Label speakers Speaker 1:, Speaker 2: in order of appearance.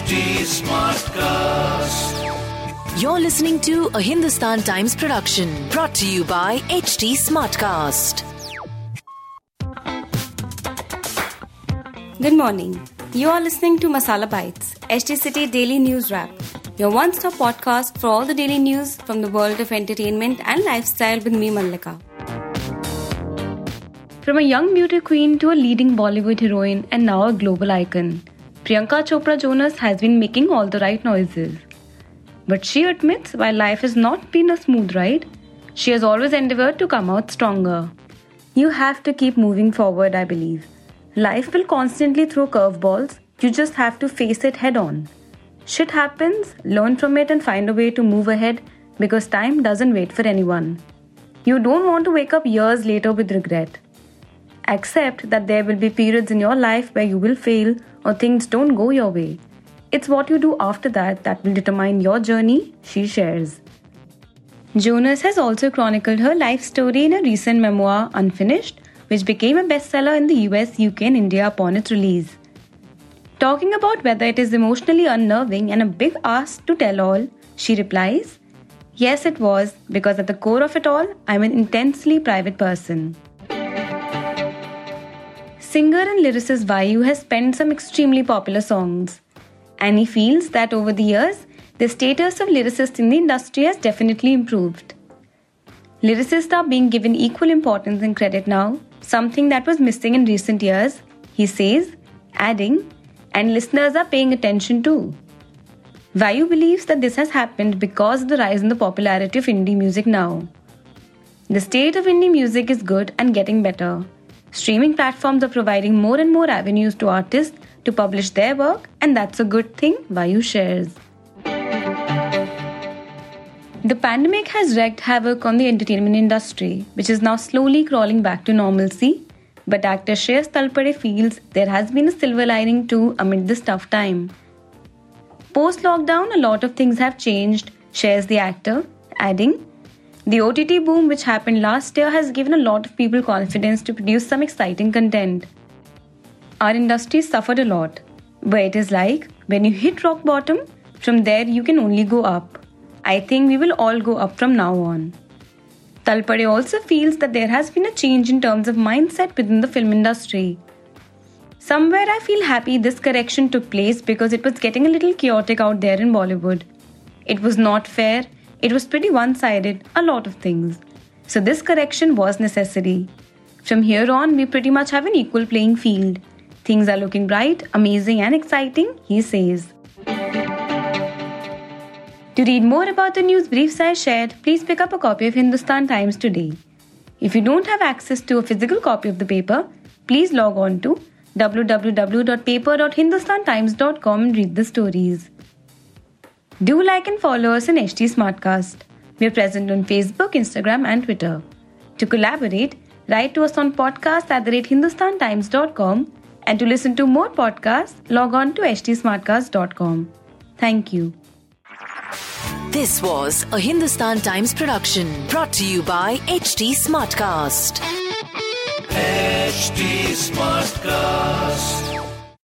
Speaker 1: HT Smartcast.
Speaker 2: You're listening to a Hindustan Times production brought to you by HT Smartcast.
Speaker 3: Good morning. You are listening to Masala Bites, HT City Daily News Wrap, your one stop podcast for all the daily news from the world of entertainment and lifestyle with me, Mallika. From a young beauty queen to a leading Bollywood heroine and now a global icon, Priyanka Chopra Jonas has been making all the right noises. But she admits while life has not been a smooth ride, she has always endeavored to come out stronger. You have to keep moving forward, I believe. Life will constantly throw curveballs, you just have to face it head on. Shit happens, learn from it, and find a way to move ahead because time doesn't wait for anyone. You don't want to wake up years later with regret. Accept that there will be periods in your life where you will fail or things don't go your way. It's what you do after that that will determine your journey, she shares. Jonas has also chronicled her life story in a recent memoir, Unfinished, which became a bestseller in the US, UK, and India upon its release. Talking about whether it is emotionally unnerving and a big ask to tell all, she replies, Yes, it was, because at the core of it all, I'm an intensely private person. Singer and lyricist Vayu has penned some extremely popular songs, and he feels that over the years, the status of lyricists in the industry has definitely improved. Lyricists are being given equal importance and credit now, something that was missing in recent years, he says, adding, and listeners are paying attention too. Vayu believes that this has happened because of the rise in the popularity of indie music now. The state of indie music is good and getting better, Streaming platforms are providing more and more avenues to artists to publish their work, and that's a good thing, Vayu shares. The pandemic has wreaked havoc on the entertainment industry, which is now slowly crawling back to normalcy. But actor Shreyas Talpade feels there has been a silver lining too amid this tough time. Post lockdown, a lot of things have changed, shares the actor, adding, the OTT boom, which happened last year, has given a lot of people confidence to produce some exciting content. Our industry suffered a lot, but it is like when you hit rock bottom, from there you can only go up. I think we will all go up from now on. Talpade also feels that there has been a change in terms of mindset within the film industry. Somewhere I feel happy this correction took place because it was getting a little chaotic out there in Bollywood. It was not fair it was pretty one sided, a lot of things. So this correction was necessary. From here on, we pretty much have an equal playing field. Things are looking bright, amazing, and exciting, he says. To read more about the news briefs I shared, please pick up a copy of Hindustan Times today. If you don't have access to a physical copy of the paper, please log on to www.paper.hindustantimes.com and read the stories. Do like and follow us on HT Smartcast. We are present on Facebook, Instagram, and Twitter. To collaborate, write to us on podcast at the rate hindustantimes.com and to listen to more podcasts, log on to htsmartcast.com. Thank you.
Speaker 2: This was a Hindustan Times production brought to you by HT Smartcast.
Speaker 1: HT Smartcast.